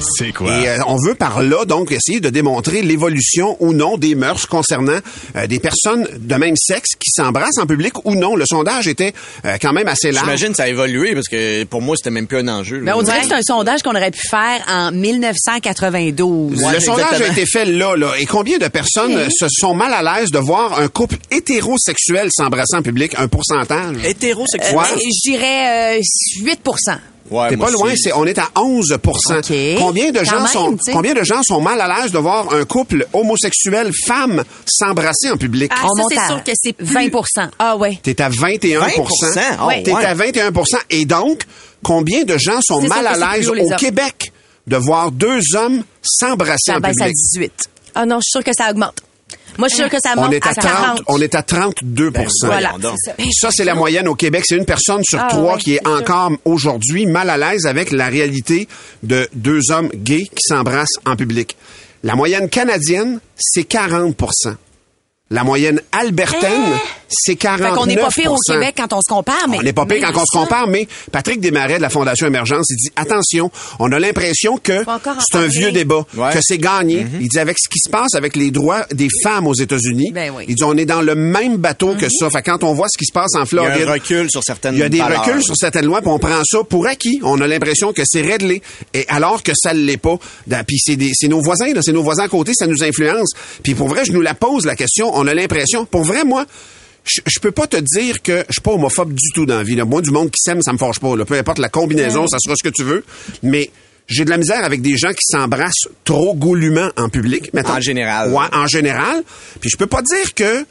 C'est quoi? Et euh, on veut par là donc essayer de démontrer l'évolution ou non des mœurs concernant euh, des personnes de même sexe qui s'embrassent en public ou non. Le sondage était euh, quand même assez large. J'imagine que ça a évolué parce que pour moi, c'était même plus un enjeu. Mais on dirait que c'est un sondage qu'on aurait pu faire en 1992. le sondage exactement. a été fait là, là. Et combien de personnes se sont mal à l'aise de voir un couple hétérosexuel s'embrasser en public? Un pourcentage? Hétérosexuel? Ouais. Euh, Je dirais euh, 8 Ouais, T'es pas loin, aussi. c'est on est à 11 OK. Combien de Quand gens même, sont combien de gens sont mal à l'aise de voir un couple homosexuel femme s'embrasser en public? Ah, On ça, monte c'est à sûr que c'est plus... 20 Ah ouais. T'es à 21 20%? Ah, T'es ouais. à 21% Et donc, combien de gens sont C'est mal sûr à l'aise au hommes. Québec de voir deux hommes s'embrasser Ça en baisse à public? 18. Ah non, je suis sûre que ça augmente. Moi, je suis sûre que ça monte On est à 30, 40. on est à 32 Voilà, Voyons donc. c'est ça. C'est la moyenne au Québec. C'est une personne sur Ah, trois ouais, qui est encore aujourd'hui mal à l'aise avec la réalité de deux hommes gays qui s'embrassent en public. La moyenne canadienne, c'est 40% La moyenne albertaine, c'est 49 Fait qu'on n'est pas pire au Québec quand on se compare, mais... On n'est pas pire quand on se compare, mais Patrick Desmarais de la Fondation Émergence, il dit attention, on a l'impression que c'est un vieux débat, Ouais. que c'est gagné. Il dit avec ce qui se passe avec les droits des femmes aux États-Unis, Ben oui. il dit on est dans le même bateau que ça. Fait que quand on voit ce qui se passe en Il y a Floride, un recul sur certaines il y a des valeurs. reculs sur certaines lois, puis on prend ça pour acquis. On a l'impression que c'est réglé, et alors que ça ne l'est pas. Da- Puis c'est des- c'est nos voisins, là, c'est nos voisins à côté, ça nous influence. Puis pour vrai, je nous la pose la question. On a l'impression, pour vrai, moi. Je, je peux pas te dire que je suis pas homophobe du tout dans la vie. Là. Moi, du monde qui s'aime, ça me fâche pas. Là. Peu importe la combinaison, ça sera ce que tu veux. Mais j'ai de la misère avec des gens qui s'embrassent trop goulûment en public. mettons. En général. Ouais, en général. Puis je peux pas dire que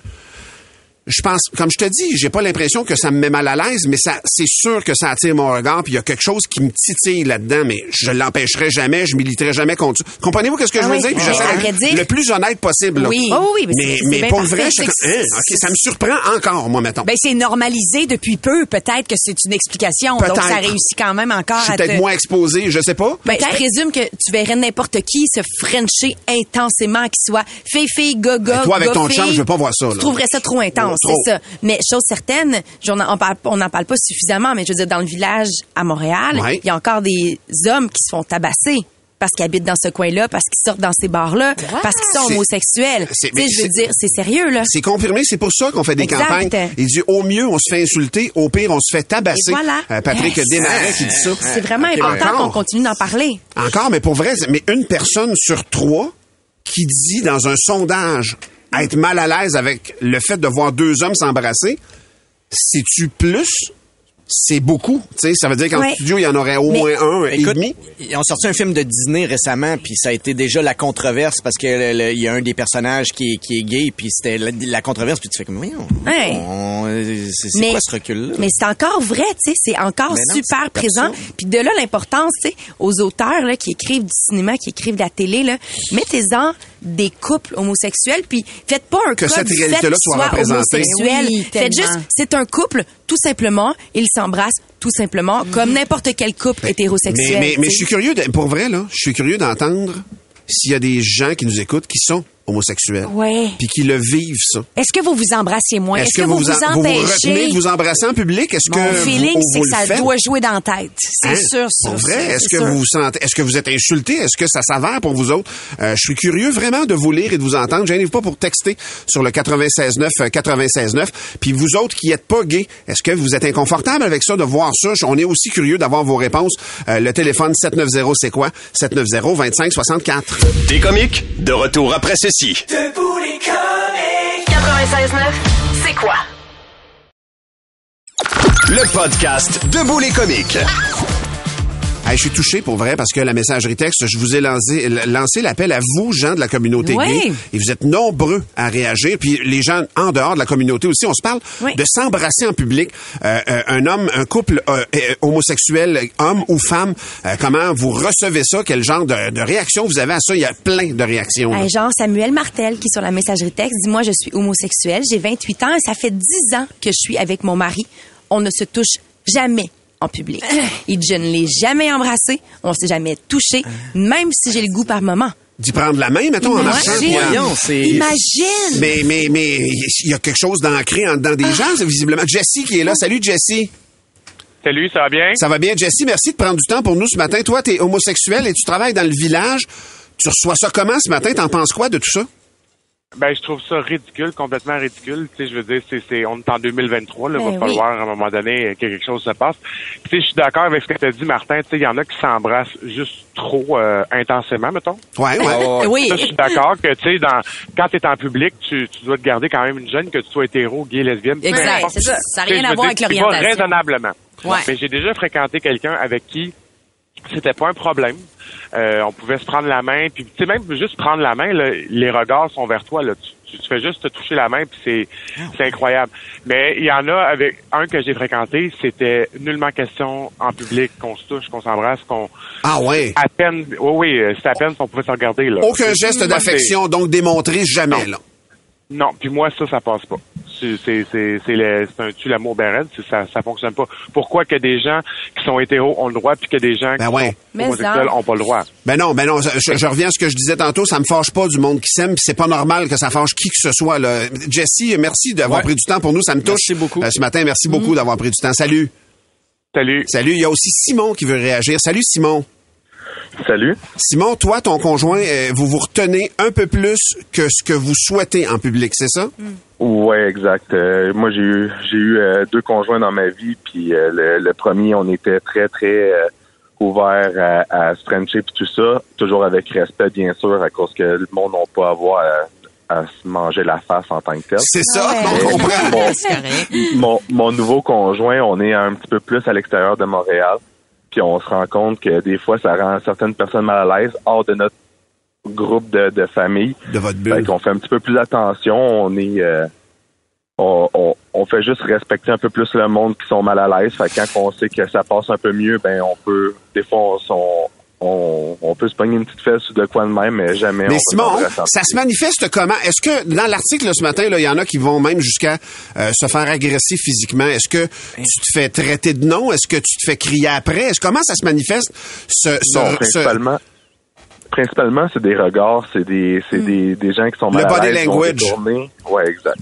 je pense, comme je te dis, j'ai pas l'impression que ça me met mal à l'aise, mais ça, c'est sûr que ça attire mon regard, puis il y a quelque chose qui me titille là-dedans, mais je l'empêcherai jamais, je militerai jamais contre ça. Comprenez-vous qu'est-ce que Ah je veux dire? Puis j'essaie dire- le plus honnête possible. là. Oui. Oh oui, mais c'est- mais, mais pour parfait. vrai, je Hein, ça me surprend encore, moi, mettons. Ben, c'est normalisé depuis peu. Peut-être que c'est une explication. Donc, ça réussit quand même encore je suis à te... peut-être moins exposé, je sais pas. Ben, je présume que tu verrais n'importe qui se frencher intensément, qu'il soit gaga, Ben, toi, avec ton chum, je veux pas voir ça, là. Tu trouverais ça trop intense, C'est ça. Mais chose certaine, on n'en parle pas suffisamment, mais je veux dire, dans le village à Montréal, il Ouais. y a encore des hommes qui se font tabasser parce qu'ils habitent dans ce coin-là, parce qu'ils sortent dans ces bars-là, parce qu'ils sont homosexuels. c'est- Tu sais, mais je veux dire, c'est sérieux, là. C'est confirmé, c'est pour ça qu'on fait des Exact. campagnes. Il dit au mieux on se fait insulter, au pire on se fait tabasser. Et voilà. Euh, Patrick Yes. Desmarais qui dit ça. C'est vraiment important qu'on continue d'en parler. Encore, mais pour vrai, mais une personne sur trois qui dit dans un sondage être mal à l'aise avec le fait de voir deux hommes s'embrasser, c'est-tu plus? C'est beaucoup. Tu sais, ça veut dire qu'en Ouais. studio, il y en aurait au Mais- moins un et Écoute, demi. ils ont sorti un film de Disney récemment, puis ça a été déjà la controverse parce que il y a un des personnages qui est, qui est gay, puis c'était la, la controverse, puis tu fais comme, voyons, Ouais. on- c'est quoi ce recul-là? Mais c'est encore vrai, tu sais, c'est encore non, super c'est présent. Puis de là l'importance, tu sais, aux auteurs là qui écrivent du cinéma, qui écrivent de la télé là, mettez-en des couples homosexuels puis faites pas un Que code cette réalité-là soit représentée. homosexuel. Oui, faites juste c'est un couple tout simplement, ils s'embrassent tout simplement comme n'importe quel couple hétérosexuel. Mais, mais, mais je suis curieux, de- pour vrai, là, je suis curieux d'entendre s'il y a des gens qui nous écoutent qui sont homosexuels. Ouais. Puis qui le vivent, ça. Est-ce que vous vous embrassiez moins? Est-ce que, vous vous, en- vous, vous retenez empêchez de vous embrasser en public? Est-ce que Mon vous- feeling, vous c'est que le ça doit jouer dans la tête. C'est Hein? sûr, ça. Pour vrai, c'est- est-ce c'est que sûr. vous vous sentez, est-ce que vous êtes insulté? Est-ce que ça s'avère pour vous autres? Euh, je suis curieux vraiment de vous lire et de vous entendre. Gênez-vous pas pour texter sur le 96.9, euh, 96.9. Puis vous autres qui êtes pas gays, est-ce que vous êtes inconfortable avec ça, de voir ça? On est aussi curieux d'avoir vos réponses. Euh, le téléphone 790, c'est quoi? 790-2564. Des comiques, de retour après ceci. 96.9, c'est quoi? Le podcast Debout les comiques. Hey, je suis touché pour vrai parce que la messagerie texte, je vous ai lancé, lancé l'appel à vous, gens de la communauté Oui. gay, et vous êtes nombreux à réagir. Puis les gens en dehors de la communauté aussi, on se parle Oui. de s'embrasser en public. Euh, euh, un homme, un couple euh, homosexuel, homme ou femme, comment vous recevez ça? Quel genre de, de réaction vous avez à ça? Il y a plein de réactions. Hey, genre Samuel Martel qui sur la messagerie texte dit moi je suis homosexuel, j'ai 28 ans et ça fait 10 ans que je suis avec mon mari. On ne se touche jamais en public. Dit, je ne l'ai jamais embrassé, on s'est jamais touché, même si j'ai le goût par moment. D'y prendre la main, mettons, en marchant. Voyons, c'est... Imagine! Mais, mais, mais, il y a quelque chose d'ancré en dedans des gens, c'est visiblement. Jessie qui est là. Salut, Jessie. Salut, ça va bien? Ça va bien, Jessie? Merci de prendre du temps pour nous ce matin. Toi, t'es homosexuel et tu travailles dans le village. Tu reçois ça comment ce matin? T'en penses quoi de tout ça? Ben, je trouve ça ridicule, complètement ridicule. Tu sais, je veux dire, c'est, c'est, on est en 2023, là, Ben va oui. falloir, à un moment donné, que quelque chose se passe. Tu sais, je suis d'accord avec ce que tu as dit, Martin. Tu sais, il y en a qui s'embrassent juste trop euh, intensément, mettons. Ouais, ouais. Oh, Oui. Ça, je suis d'accord que, tu sais, dans, quand tu es en public, tu, tu dois te garder quand même une jeune, que tu sois hétéro, gay, lesbienne. Exact, c'est ça. Ça a Tu sais, rien à voir avec l'orientation. raisonnablement. Ouais. Mais j'ai déjà fréquenté quelqu'un avec qui c'était pas un problème. Euh, on pouvait se prendre la main, puis tu sais même juste prendre la main, là, les regards sont vers toi. Là. Tu, tu fais juste te toucher la main, puis c'est c'est incroyable. Mais il y en a avec un que j'ai fréquenté, c'était nullement question en public qu'on se touche, qu'on s'embrasse, qu'on Ah ouais. à peine, oui oui, euh, c'était à peine qu'on pouvait se regarder là. Aucun geste d'affection, donc démontré jamais, Non. là. Non, puis moi ça, ça passe pas. C'est c'est c'est c'est le- c'est un tu l'amour bérette, ça ça fonctionne pas. Pourquoi que des gens qui sont hétéros ont le droit, puis que des gens Ben qui ouais. sont Mais homosexuels ça. ont pas le droit? Ben non, ben non, je, je reviens à ce que je disais tantôt, ça me fâche pas du monde qui s'aime, puis c'est pas normal que ça fâche qui que ce soit. Là. Jessie, merci d'avoir Ouais. pris du temps pour nous, ça me touche. Merci beaucoup. Euh, ce matin, merci beaucoup d'avoir pris du temps. Salut. Salut. Salut, il y a aussi Simon qui veut réagir. Salut Simon. Salut. Simon, toi, ton conjoint, euh, vous vous retenez un peu plus que ce que vous souhaitez en public, c'est ça? Ouais, exact. Euh, moi, j'ai eu j'ai eu euh, deux conjoints dans ma vie, puis euh, le, le premier, on était très très euh, ouvert à, à se frencher puis tout ça, toujours avec respect bien sûr, à cause que le monde n'a pas à avoir à, à se manger la face en tant que tel. C'est ça, ouais. on comprend. Mon, mon nouveau conjoint, on est un petit peu plus à l'extérieur de Montréal, puis on se rend compte que des fois, ça rend certaines personnes mal à l'aise hors de notre groupe de, de famille. De votre Fait bulle. qu'on fait un petit peu plus attention. On est, euh, on, on, on fait juste respecter un peu plus le monde qui sont mal à l'aise. Fait que quand on sait que ça passe un peu mieux, ben on peut, des fois on, on, on, peut se pogner une petite fesse de quoi de même, mais jamais. Mais on Simon, ça se manifeste comment? Est-ce que dans l'article ce matin, il y en a qui vont même jusqu'à euh, se faire agresser physiquement? Est-ce que tu te fais traiter de nom? Est-ce que tu te fais crier après? Est-ce comment ça se manifeste? Ce, ce- Non, ce- principalement. Principalement, c'est des regards, c'est des, c'est des, des gens qui sont mal Hmm. Le à body language. Ouais, exact.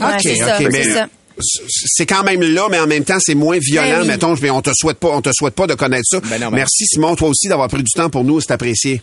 Ouais, OK, c'est ça, OK, c'est mais ça. C'est quand même là, mais en même temps, c'est moins violent, Ben oui. mettons. Mais on te souhaite pas, on te souhaite pas de connaître ça. Ben non, ben Merci Simon, toi aussi d'avoir pris du temps pour nous, c'est apprécié.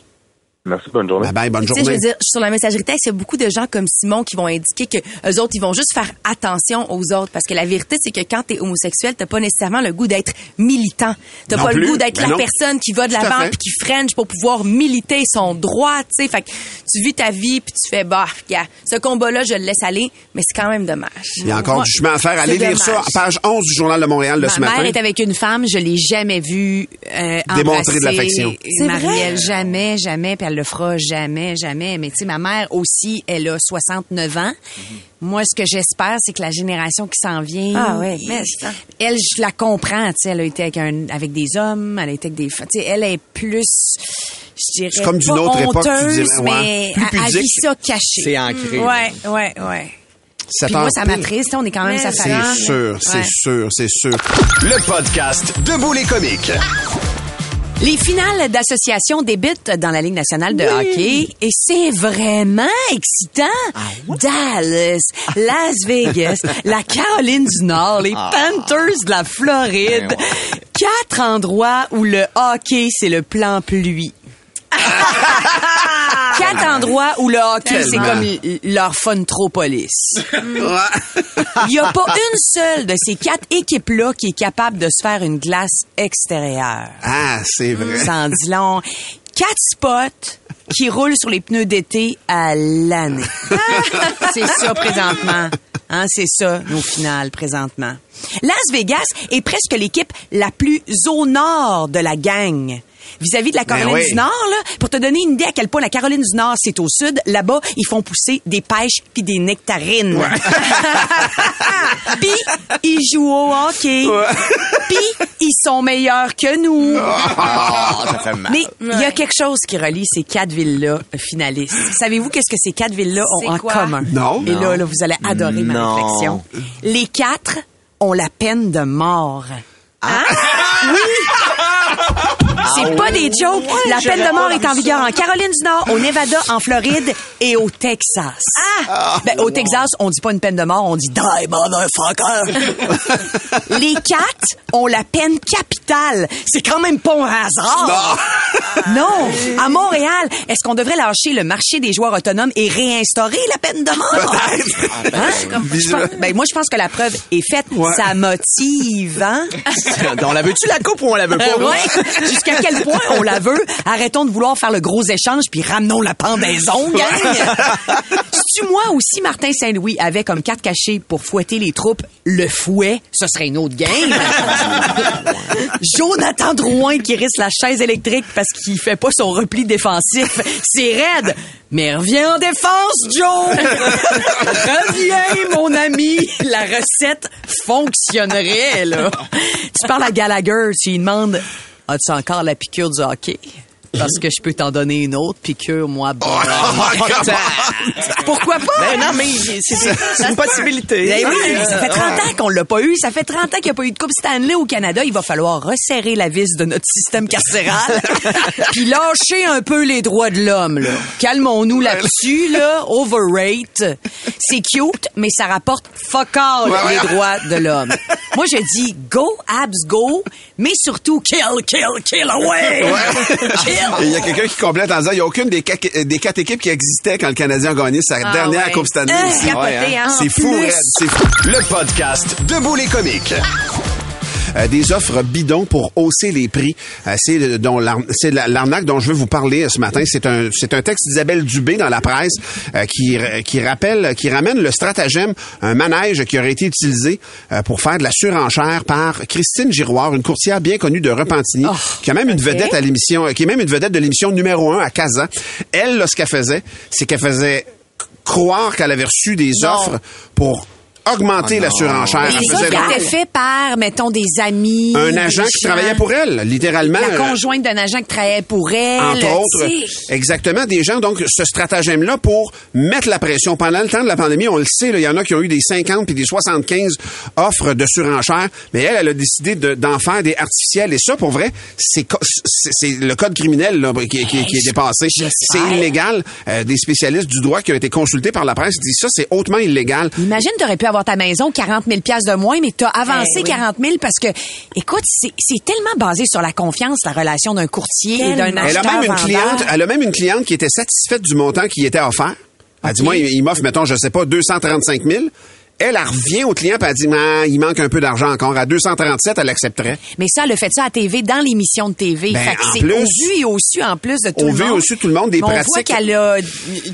Merci, bonne journée. Bye bye, bonne Tu sais, je journée. veux dire, sur la messagerie texte, il y a beaucoup de gens comme Simon qui vont indiquer que eux autres, ils vont juste faire attention aux autres. Parce que la vérité, c'est que quand t'es homosexuel, t'as pas nécessairement le goût d'être militant. T'as pas plus. le goût d'être Ben la non. personne qui va de l'avant puis qui french pour pouvoir militer son droit, tu sais. Fait que tu vis ta vie puis tu fais, bah, gars, ce combat-là, je le laisse aller, mais c'est quand même dommage. Il y a encore Moi, du chemin à faire. Allez lire ça, dommage. page 11 du Journal de Montréal de Ma ce mère matin. est avec une femme, je l'ai jamais vue euh, Démontrer de l'affection. C'est Marielle, vrai? jamais, jamais, puis elle le fera jamais, jamais. Mais tu sais, ma mère aussi, elle a 69 ans. Moi, ce que j'espère, c'est que la génération qui s'en vient, Ah ouais, mais elle, je la comprends. Tu sais, elle a été avec, un, avec des hommes, elle a été avec des femmes. Tu sais, elle est plus, je dirais, C'est comme d'une autre époque, tu honteuse, dirais, ouais. mais Plus elle- vit ça caché. C'est ancré. Ouais, ouais, ouais. Ça Puis moi, ça m'attriste. On est quand même sa c'est famille. C'est sûr, c'est Ouais. sûr, c'est sûr. Le podcast Debout les comiques. Les finales d'association débutent dans la Ligue nationale de hockey et c'est vraiment excitant. Dallas, Las Vegas, la Caroline du Nord, les Panthers de la Floride. Quatre endroits où le hockey, c'est le plan pluie. Quatre endroits où le hockey, c'est comme leur funtropolis. Il n'y a pas une seule de ces quatre équipes-là qui est capable de se faire une glace extérieure. Ah, c'est vrai. En dit long. Quatre spots qui roulent sur les pneus d'été à l'année. c'est ça présentement. Hein, c'est ça, nos finales présentement. Las Vegas est presque l'équipe la plus au nord de la gang. Vis-à-vis de la Caroline oui. du Nord, là, pour te donner une idée à quel point la Caroline du Nord, c'est au sud, là-bas, ils font pousser des pêches puis des nectarines. puis, ils jouent au hockey. Puis, ils sont meilleurs que nous. Ah, ça fait mal. Mais il y a quelque chose qui relie ces quatre villes-là finalistes. Savez-vous qu'est-ce que ces quatre villes-là ont en commun? Non. Et là, là, vous allez adorer ma Non. réflexion. Les quatre ont la peine de mort. C'est pas des jokes. la Ah, peine de mort est en vigueur en Caroline du Nord, au Nevada, en Floride et au Texas. Ah! Ben, au Texas, on dit pas une peine de mort, on dit die motherfucker. Les quatre ont la peine capitale. C'est quand même pas un hasard. Non. À Montréal, est-ce qu'on devrait lâcher le marché des joueurs autonomes et réinstaurer la peine de mort? Hein? Je pense- ben, moi, je pense que la preuve est faite. Ça motive, hein? on la veut-tu la coupe ou on la veut pas? Euh, ouais. Jusqu'à quel point on la veut? Arrêtons de vouloir faire le gros échange puis ramenons la pendaison, gang! Si moi aussi, Martin Saint-Louis avait comme carte cachée pour fouetter les troupes le fouet, ce serait une autre game. Jonathan Drouin qui risque la chaise électrique parce qu'il fait pas son repli défensif. C'est raide. Mais reviens en défense, Joe! reviens, mon ami! La recette fonctionnerait, là. Tu parles à Gallagher, tu lui demandes As-tu encore la piqûre du hockey? Parce que je peux t'en donner une autre piqûre, moi. bon. Pourquoi pas? Ben non, mais c'est une possibilité. Ben oui, ça fait 30 ans qu'on l'a pas eu. Ça fait 30 ans qu'il n'y a pas eu de Coupe Stanley au Canada. Il va falloir resserrer la vis de notre système carcéral puis lâcher un peu les droits de l'homme. là. Calmons-nous là-dessus. Là. Overrate. C'est cute, mais ça rapporte fuck all les droits de l'homme. Moi, je dis go, abs, go, mais surtout kill, kill, kill away. Kill. Et Il y a quelqu'un qui complète en disant il n'y a aucune des, ca- des quatre équipes qui existaient quand le Canadien a gagné sa dernière ouais. Coupe Stanley. Ah, ici. capoté, hein. C'est fou, c'est fou. Le podcast Debout les comiques. Euh, des offres bidons pour hausser les prix. Euh, c'est dont c'est la- l'arnaque dont je veux vous parler euh, ce matin. C'est un c'est un texte d'Isabelle Dubé dans la presse euh, qui qui rappelle qui ramène le stratagème un manège qui aurait été utilisé euh, pour faire de la surenchère par Christine Giroir, une courtière bien connue de Repentigny, qui a même une vedette à l'émission qui est même une vedette de l'émission numéro un à Casa. Elle là, ce qu'elle faisait, c'est qu'elle faisait croire qu'elle avait reçu des offres pour augmenter la surenchère. Mais Elle ça, faisait qui donc- était fait par, mettons, des amis. un agent qui gens. travaillait pour elle, littéralement. La conjointe d'un agent qui travaillait pour elle. entre autres, exactement, des gens, donc, ce stratagème-là pour mettre la pression. Pendant le temps de la pandémie, on le sait, là, il y en a qui ont eu des 50 puis des 75 offres de surenchère, mais elle, elle a décidé de- d'en faire des artificielles. Et ça, pour vrai, c'est co- c'est c'est le code criminel là, qui, qui- qui est dépassé. C'est illégal. Euh, des spécialistes du droit qui ont été consultés par la presse disent ça, c'est hautement illégal. Imagine, t'aurais pu avoir ta maison 40 000 piastres de moins, mais t'as avancé Eh oui. 40 000 parce que, écoute, c'est c'est tellement basé sur la confiance, la relation d'un courtier et d'un Tellement. Elle a acheteur même une vendeur. cliente, elle a même une cliente qui était satisfaite du montant qui était offert. Elle dit, moi, il, il m'offre, mettons, je sais pas, 235 000. Elle, elle revient au client et elle dit, Ah, il manque un peu d'argent encore. À 237, elle accepterait. Mais ça, elle a fait ça à TV, dans l'émission de TV. Ben, fait que en c'est plus- au vu et au su, en plus de tout Au le vu et monde. au su de tout le monde, des Mais On voit pratiques. qu'elle a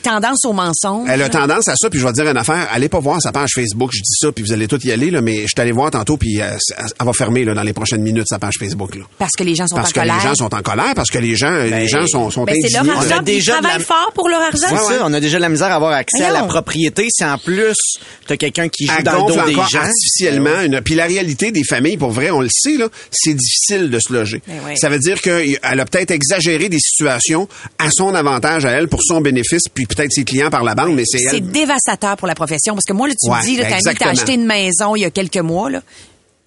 tendance au mensonge. Elle a tendance à ça, puis je vais te dire une affaire. Allez pas voir sa page Facebook. Je dis ça, puis vous allez tous y aller, là, mais je suis allé voir tantôt, puis euh, elle va fermer là, dans les prochaines minutes sa page Facebook. Là. Parce que les gens sont Parce en que colère. les gens sont en colère, parce que les gens, les gens sont, sont Ben, c'est indignés. leur On a argent, puis ils déjà travaillent la- fort pour leur argent. C'est ça, on a déjà de la misère à avoir accès à la propriété. Si en plus, t'as quelqu'un qui joue Elle dans le gonfle dos des encore gens. artificiellement. Une... Puis la réalité des familles, pour vrai, on le sait, là, c'est difficile de se loger. Ben. Ça veut dire qu'elle a peut-être exagéré des situations à son avantage à elle, pour son bénéfice, puis peut-être ses clients par la bande, mais c'est C'est dévastateur pour la profession. Parce que moi, là, tu Ouais, me dis, là, t'as mis, t'as acheté une maison il y a quelques mois, là.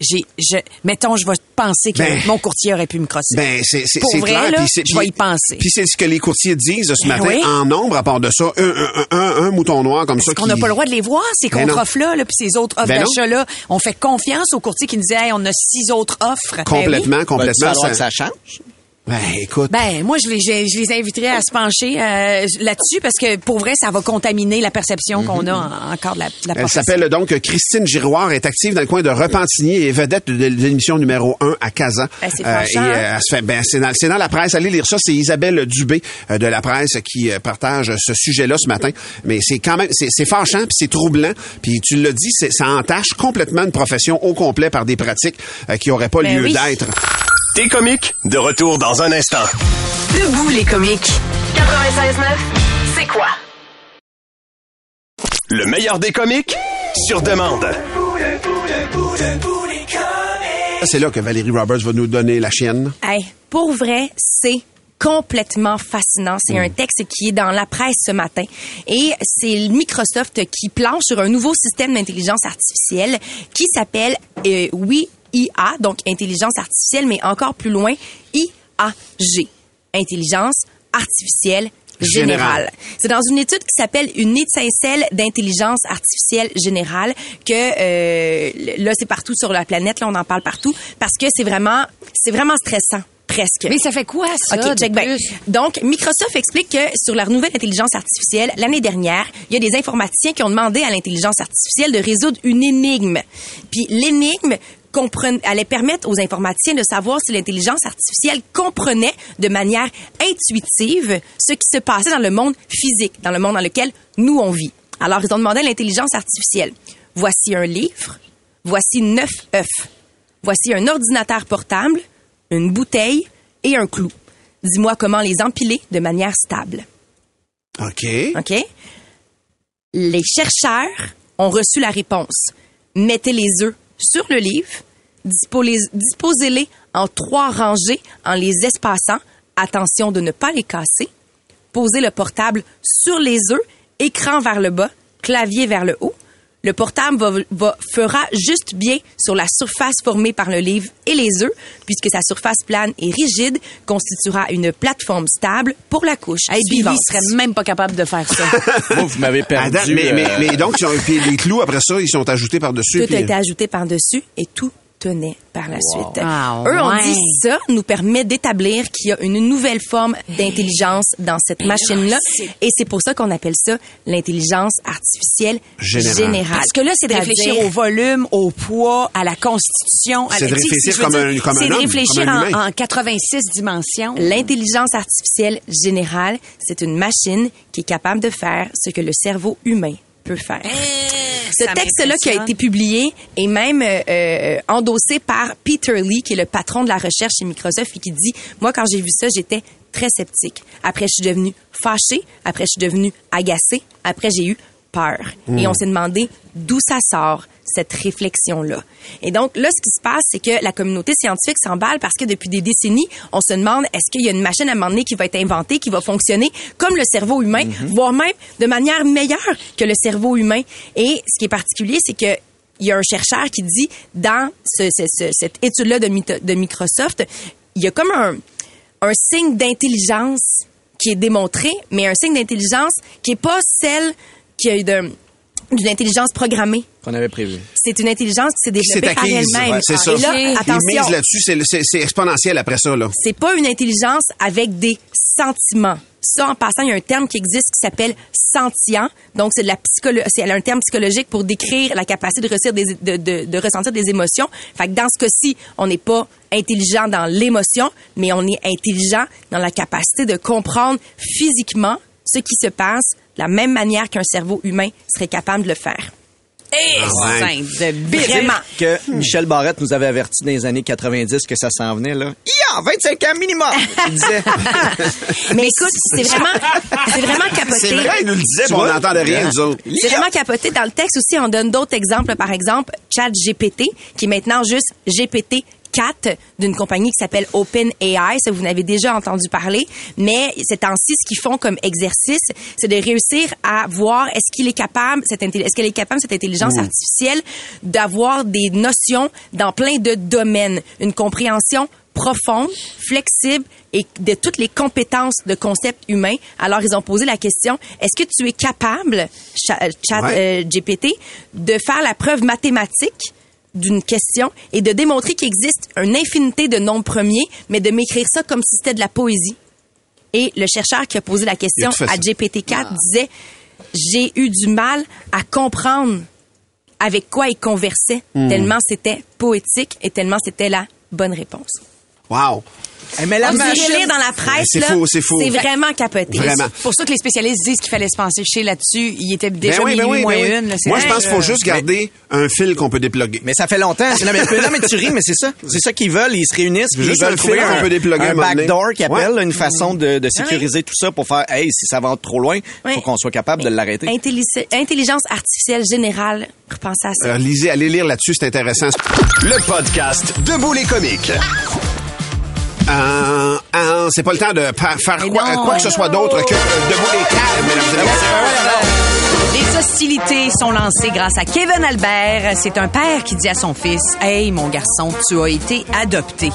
J'ai, je, mettons, je vais penser que Ben, mon courtier aurait pu me crosser. Ben, c'est c'est Pour c'est vrai, clair. là, puis c'est- je vais y penser. Puis c'est ce que les courtiers disent ce Ben matin oui. en nombre, à part de ça, un, un, un, un mouton noir comme ça. Parce qu'on qui- n'a pas le droit de les voir, ces Ben contre-offres-là, là, puis ces autres offres Ben d'achat-là. On fait confiance aux courtiers qui nous disaient, hey, on a six autres offres. Complètement, complètement. que ça change? Ben, écoute. Ben, moi, je les, je, je les inviterais à se pencher euh, là-dessus parce que, pour vrai, ça va contaminer la perception qu'on a en- encore de la, de la Elle s'appelle donc Christine Giroir, est active dans le coin de Repentigny et vedette de, l'émission numéro 1 à Casa. Ben, c'est et fâchant, hein? euh, fait, ben, c'est dans, c'est dans la presse. Allez lire ça. C'est Isabelle Dubé euh, de la presse qui euh, partage ce sujet-là ce matin. Mais c'est quand même, c'est, c'est fâchant puis c'est troublant. Puis tu l'as dit, c'est, ça entache complètement une profession au complet par des pratiques euh, qui auraient pas Ben lieu oui. d'être. T'es comique, de retour dans un instant. Debout les comiques. 96.9, c'est quoi? Le meilleur des comiques, sur demande. C'est là que Valérie Roberts va nous donner la chienne. Hey, pour vrai, c'est complètement fascinant. C'est Mm. un texte qui est dans la presse ce matin. Et c'est Microsoft qui planche sur un nouveau système d'intelligence artificielle qui s'appelle euh, We IA, donc intelligence artificielle, mais encore plus loin, IAG, intelligence artificielle générale. C'est dans une étude qui s'appelle une étincelle d'intelligence artificielle générale que euh, là c'est partout sur la planète, là on en parle partout parce que c'est vraiment c'est vraiment stressant presque. Mais ça fait quoi, ça? OK, de check plus? Donc, Microsoft explique que sur leur nouvelle intelligence artificielle, l'année dernière, il y a des informaticiens qui ont demandé à l'intelligence artificielle de résoudre une énigme. Puis l'énigme allait permettre aux informaticiens de savoir si l'intelligence artificielle comprenait de manière intuitive ce qui se passait dans le monde physique, dans le monde dans lequel nous on vit. Alors, ils ont demandé à l'intelligence artificielle, voici un livre, voici neuf œufs, voici un ordinateur portable, une bouteille et un clou. Dis-moi comment les empiler de manière stable. OK. OK? Les chercheurs ont reçu la réponse. Mettez les œufs sur le livre, disposez-les en trois rangées en les espaçant. Attention de ne pas les casser. Posez le portable sur les œufs, écran vers le bas, clavier vers le haut. Le portable va, va- fera juste bien sur la surface formée par le livre et les œufs, puisque sa surface plane et rigide constituera une plateforme stable pour la couche Hey, Billy suivante. serait même pas capable de faire ça. Vous m'avez perdu. date, mais, mais, euh, mais donc, les clous, après ça, ils sont ajoutés par-dessus. Tout puis- a été ajouté par-dessus et tout tenait par la suite. Ah, Eux ont ouais. dit ça nous permet d'établir qu'il y a une nouvelle forme d'intelligence dans cette machine-là et c'est pour ça qu'on appelle ça l'intelligence artificielle Générale. générale. Parce que là, c'est de réfléchir au volume, au poids, à la constitution. à C'est de réfléchir veux comme dire, un- comme un C'est de réfléchir comme en, humain. en 86 dimensions. L'intelligence artificielle générale, c'est une machine qui est capable de faire ce que le cerveau humain peut faire. Ce texte-là qui a été publié est même euh, euh, endossé par Peter Lee, qui est le patron de la recherche chez Microsoft, et qui dit, moi, quand j'ai vu ça, j'étais très sceptique. Après, je suis devenue fâchée. Après, je suis devenue agacée. Après, j'ai eu peur. Et on s'est demandé d'où ça sort cette réflexion-là. Et donc, là, ce qui se passe, c'est que la communauté scientifique s'emballe parce que depuis des décennies, on se demande est-ce qu'il y a une machine à un moment donné qui va être inventée, qui va fonctionner comme le cerveau humain, voire même de manière meilleure que le cerveau humain. Et ce qui est particulier, c'est que il y a un chercheur qui dit dans ce- ce- ce- cette étude-là de, Microsoft, il y a comme un, un signe d'intelligence qui est démontré, mais un signe d'intelligence qui est pas celle qui a de- d'une intelligence programmée. qu'on avait prévu. C'est une intelligence qui s'est développée par elle-même. Ouais, c'est ça. Et là, attention, là-dessus, c'est- exponentiel après ça, là. c'est pas une intelligence avec des sentiments. Ça, en passant, il y a un terme qui existe qui s'appelle sentient. Donc, c'est de la psycholo c'est un terme psychologique pour décrire la capacité de, ressentir des, de, de- de ressentir des émotions. Fait que dans ce cas-ci, on n'est pas intelligent dans l'émotion, mais on est intelligent dans la capacité de comprendre physiquement ce qui se passe la même manière qu'un cerveau humain serait capable de le faire. Et ouais. de bite. Vraiment. Que Michel Barrette nous avait averti dans les années 90 que ça s'en venait, là. Il y a 25 ans minimum! Il disait. Mais écoute, c'est vraiment, c'est vraiment capoté. C'est vrai, il nous le disait, mais on n'entendait rien, nous autres. C'est vraiment capoté. Dans le texte aussi, on donne d'autres exemples. Par exemple, ChatGPT, qui est maintenant juste GPT 4 d'une compagnie qui s'appelle OpenAI. Ça, vous en avez déjà entendu parler. Mais ces temps-ci, ce qu'ils font comme exercice, c'est de réussir à voir est-ce qu'il est capable, cette est-ce qu'elle est capable, cette intelligence artificielle, d'avoir des notions dans plein de domaines. Une compréhension profonde, flexible et de toutes les compétences de concepts humains. Alors, ils ont posé la question, est-ce que tu es capable, euh, chat Ouais. euh, GPT, de faire la preuve mathématique d'une question et de démontrer qu'il existe une infinité de nombres premiers, mais de m'écrire ça comme si c'était de la poésie. Et le chercheur qui a posé la question à ça. GPT-4 disait, j'ai eu du mal à comprendre avec quoi il conversait, Hmm. tellement c'était poétique et tellement c'était la bonne réponse. Wow. Eh, mais la machine. lire dans la presse, C'est là, faux, c'est faux. C'est vraiment capoté. Vraiment. C'est pour ça que les spécialistes disent qu'il fallait se pencher là-dessus. Il était déjà Ben oui, ben minuit oui, moins ben oui. une. là, Moi, je pense qu'il faut juste garder un fil qu'on peut déploguer. Mais ça fait longtemps. Non, mais, non, mais tu ris, mais c'est ça. C'est ça qu'ils veulent. Ils se réunissent. puis ils veulent un trouver faire un peu un un backdoor qui appelle, Ouais. une façon de, de sécuriser tout ça pour faire, hey, si ça va trop loin, Ouais. faut qu'on soit capable de l'arrêter. Intelligence artificielle générale, repensez à ça. Alors, lisez, allez lire là-dessus, c'est intéressant. Le podcast Debout les comiques. Euh, euh, c'est pas le temps de faire quoi, non. quoi que ce soit d'autre que euh, debout les câbles, mesdames et messieurs. Les hostilités sont lancées grâce à Kevin Albert. C'est un père qui dit à son fils Hey, mon garçon, tu as été adopté.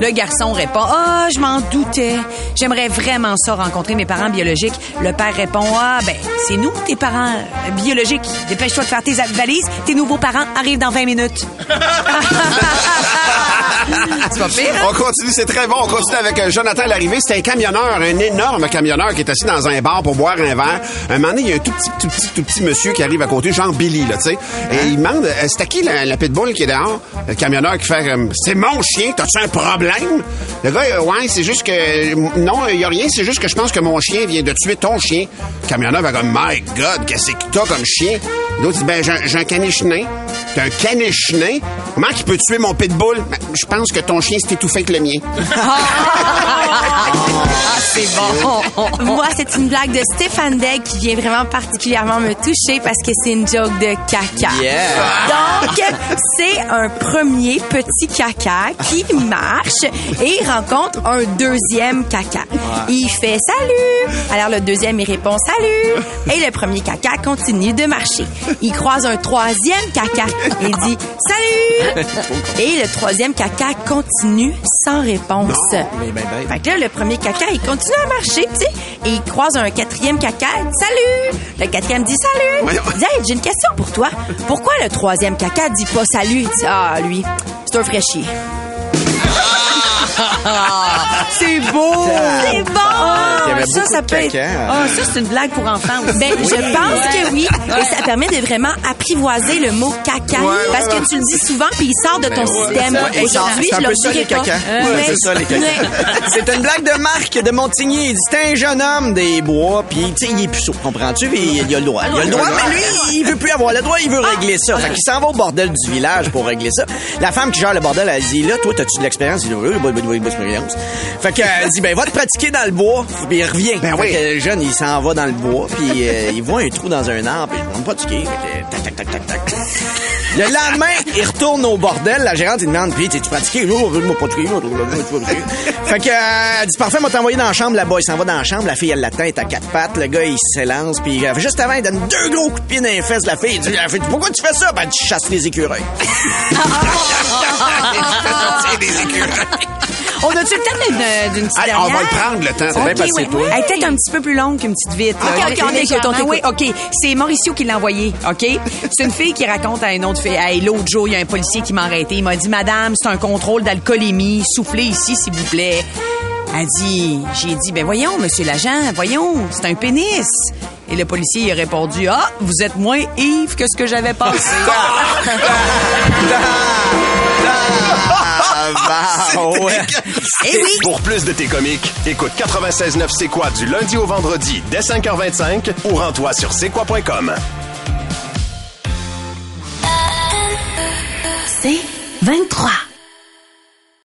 Le garçon répond Ah, je m'en doutais. J'aimerais vraiment ça rencontrer mes parents biologiques. Le père répond Ah, ben, c'est nous, tes parents euh, biologiques. Dépêche-toi de faire tes valises. Tes nouveaux parents arrivent dans 20 minutes. c'est pas pire, hein? On continue, c'est très bon. On continue avec euh, Jonathan Larrivée. C'est un camionneur, un énorme camionneur qui est assis dans un bar pour boire un verre. Un moment donné, il y a un tout petit, tout petit, tout petit monsieur qui arrive à côté, genre Billy, là, tu sais. Et il demande, euh, c'est à qui la, la pitbull qui est dehors? Le camionneur qui fait, c'est mon chien, t'as-tu un problème? Le gars, euh, ouais, c'est juste que, non, il y a rien, c'est juste que je pense que mon chien vient de tuer ton chien. Le camionneur va comme, my God, qu'est-ce que t'as comme chien? L'autre dit, ben, j'ai un- j'ai un caniche nain. T'as un caniche nain? Comment qu'il peut tuer mon pitbull? Ben, je pense que ton chien s'est étouffé avec le mien. Ah, c'est bon. Moi, c'est une blague de Stéphane Degg qui vient vraiment particulièrement me toucher parce que c'est une joke de caca. Yeah. Donc, c'est un premier petit caca qui marche et il rencontre un deuxième caca. Il fait salut. Alors le deuxième, il répond salut. Et le premier caca continue de marcher. Il croise un troisième caca. Il dit salut. Et le troisième caca continue sans réponse. Mais ben, ben. Fait que là, le premier caca, il continue à marcher, tu sais. Et il croise un quatrième caca. Salut! Le quatrième dit salut. Voyons. Il dit, Hey, j'ai une question pour toi. Pourquoi le troisième caca dit pas salut? Il dit, ah, lui, c'est un fraîchier. C'est beau. C'est bon! Il avait ça, ça peut être. caca. Ah, ça, c'est une blague pour enfants aussi. Ben, je pense que oui. Et ça permet de vraiment apprivoiser le mot caca. parce que tu le dis souvent, puis il sort de ton système. Ouais, Aujourd'hui, c'est un je peu le ça, dirai les pas. c'est ça, les. Ouais. C'est une blague de Marc de Montigny. Il dit, c'est un jeune homme des bois, puis tu sais, il est puceau, comprends-tu? Puis il a le droit. Il a le droit, mais lui, il veut plus avoir le droit, il veut régler ça. Fait qu'il s'en va au bordel du village pour régler ça. La femme qui gère le bordel, elle dit, là, toi, t'as-tu de l'expérience? Il dit, oui, oui, oui, oui, oui, expérience. Fait qu'elle dit, ben, va te pratiquer dans le bois, puis il revient. Ben fait oui. que le jeune, il s'en va dans le bois, puis euh, il voit un trou dans un arbre, puis il ne pas pratiquer. Fait que, tac, tac, tac, tac, tac. Le lendemain, il retourne au bordel. La gérante, il demande, puis, t'es-tu pratiqué? Non, je pas non, pratiqué. Fait que, euh, elle dit, parfait, m'a t'envoyer dans la chambre là-bas. Il s'en va dans la chambre. La fille, elle l'attend, elle est à quatre pattes. Le gars, il s'élance, puis euh, juste avant, il donne deux gros coups de pied dans les fesses. La fille, il dit, la fille, pourquoi tu fais ça? Ben, tu chasses les écureuils. des écureuils. On a-tu le temps d'une- d'une petite Allez, dernière? on va le prendre, le temps. C'est bien passé, toi. Elle est peut-être un petit peu plus longue qu'une petite vite. Ok, ok, on oui, OK. C'est Mauricio qui l'a envoyé, OK? C'est une fille qui raconte à une autre fille. Hey, l'autre jour, il y a un policier qui m'a arrêté. Il m'a dit, Madame, c'est un contrôle d'alcoolémie. Soufflez ici, s'il vous plaît. Elle dit, j'ai dit, ben voyons, monsieur l'agent, voyons, c'est un pénis. Et le policier a répondu, ah, vous êtes moins Yves que ce que j'avais pensé. Ah. Eh oui! Pour plus de tes comiques, écoute 96.9 C'est quoi du lundi au vendredi dès 5h25 ou rends-toi sur c'est quoi.com. C'est 23.